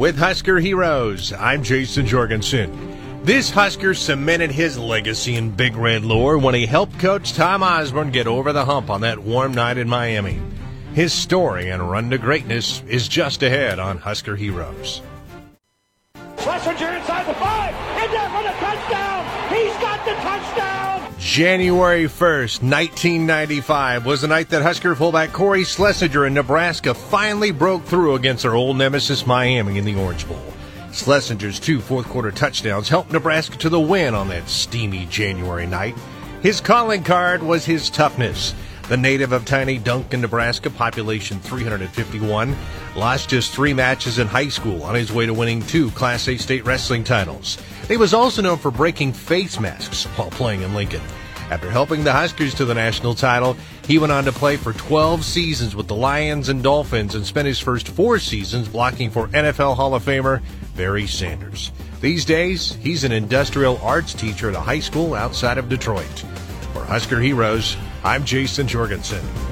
with Husker Heroes. I'm Jason Jorgensen. This Husker cemented his legacy in Big Red lore when he helped coach Tom Osborne get over the hump on that warm night in Miami. His story and run to greatness is just ahead on Husker Heroes. Schlesinger inside the five, in there for the touchdown. He's got the touchdown. January 1st, 1995 was the night that Husker fullback Cory Schlesinger in Nebraska finally broke through against their old nemesis Miami in the Orange Bowl. Schlesinger's two fourth quarter touchdowns helped Nebraska to the win on that steamy January night. His calling card was his toughness. The native of tiny Duncan, Nebraska, population 351, lost just three matches in high school on his way to winning two Class A state wrestling titles. He was also known for breaking face masks while playing in Lincoln. After helping the Huskers to the national title, he went on to play for 12 seasons with the Lions and Dolphins and spent his first four seasons blocking for NFL Hall of Famer Barry Sanders. These days, he's an industrial arts teacher at a high school outside of Detroit. For Husker Heroes, I'm Jason Jorgensen.